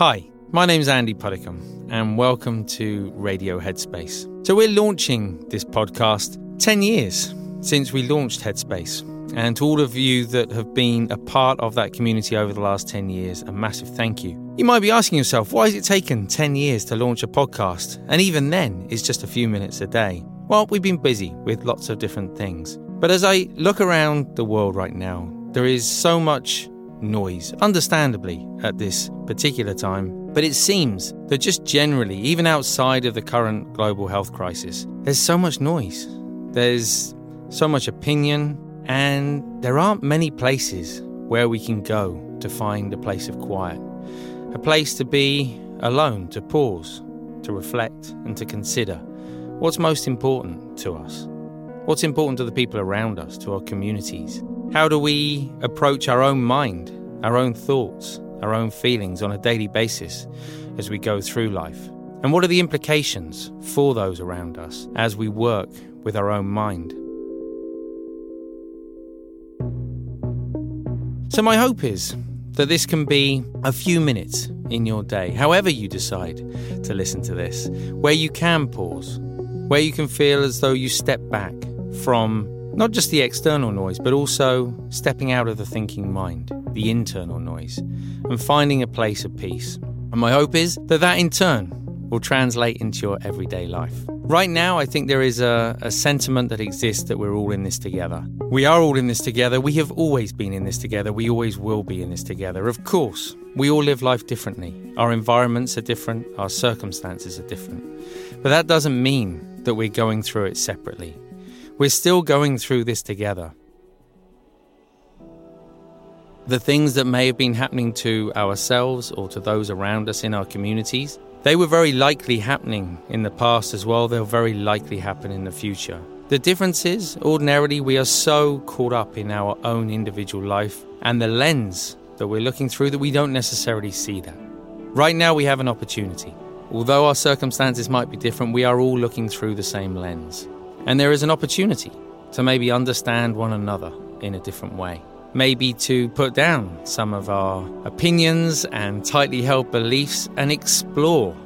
Hi, my name's Andy Puddicombe, and welcome to Radio Headspace. So, we're launching this podcast 10 years since we launched Headspace. And to all of you that have been a part of that community over the last 10 years, a massive thank you. You might be asking yourself, why has it taken 10 years to launch a podcast? And even then, it's just a few minutes a day. Well, we've been busy with lots of different things. But as I look around the world right now, there is so much noise, understandably, at this particular time. But it seems that just generally, even outside of the current global health crisis, there's so much noise. There's so much opinion, and there aren't many places where we can go to find a place of quiet. A place to be alone, to pause, to reflect, and to consider what's most important to us. What's important to the people around us, to our communities, how do we approach our own mind, our own thoughts, our own feelings on a daily basis as we go through life? And what are the implications for those around us as we work with our own mind? So, my hope is that this can be a few minutes in your day, however you decide to listen to this, where you can pause, where you can feel as though you step back from not just the external noise, but also stepping out of the thinking mind, the internal noise, and finding a place of peace. And my hope is that that in turn will translate into your everyday life. Right now, I think there is a, a, sentiment that exists that we're all in this together. We are all in this together. We have always been in this together. We always will be in this together. Of course, we all live life differently. Our environments are different, our circumstances are different. But that doesn't mean that we're going through it separately. We're still going through this together. The things that may have been happening to ourselves or to those around us in our communities they were very likely happening in the past as well, they'll very likely happen in the future. The difference is, ordinarily, we are so caught up in our own individual life and the lens that we're looking through that we don't necessarily see that. Right now, we have an opportunity. Although our circumstances might be different, we are all looking through the same lens. And there is an opportunity to maybe understand one another in a different way maybe to put down some of our opinions and tightly held beliefs and explore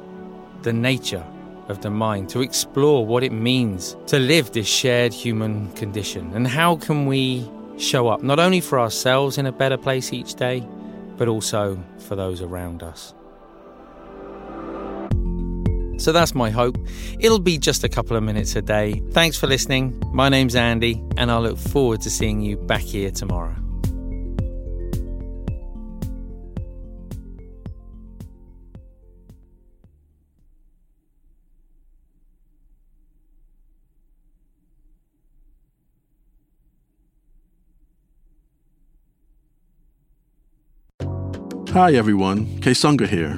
the nature of the mind, to explore what it means to live this shared human condition and how can we show up not only for ourselves in a better place each day, but also for those around us. So that's my hope. It'll be just a couple of minutes a day. Thanks for listening. My name's Andy, and I look forward to seeing you back here tomorrow. Hi everyone, Kessonga here.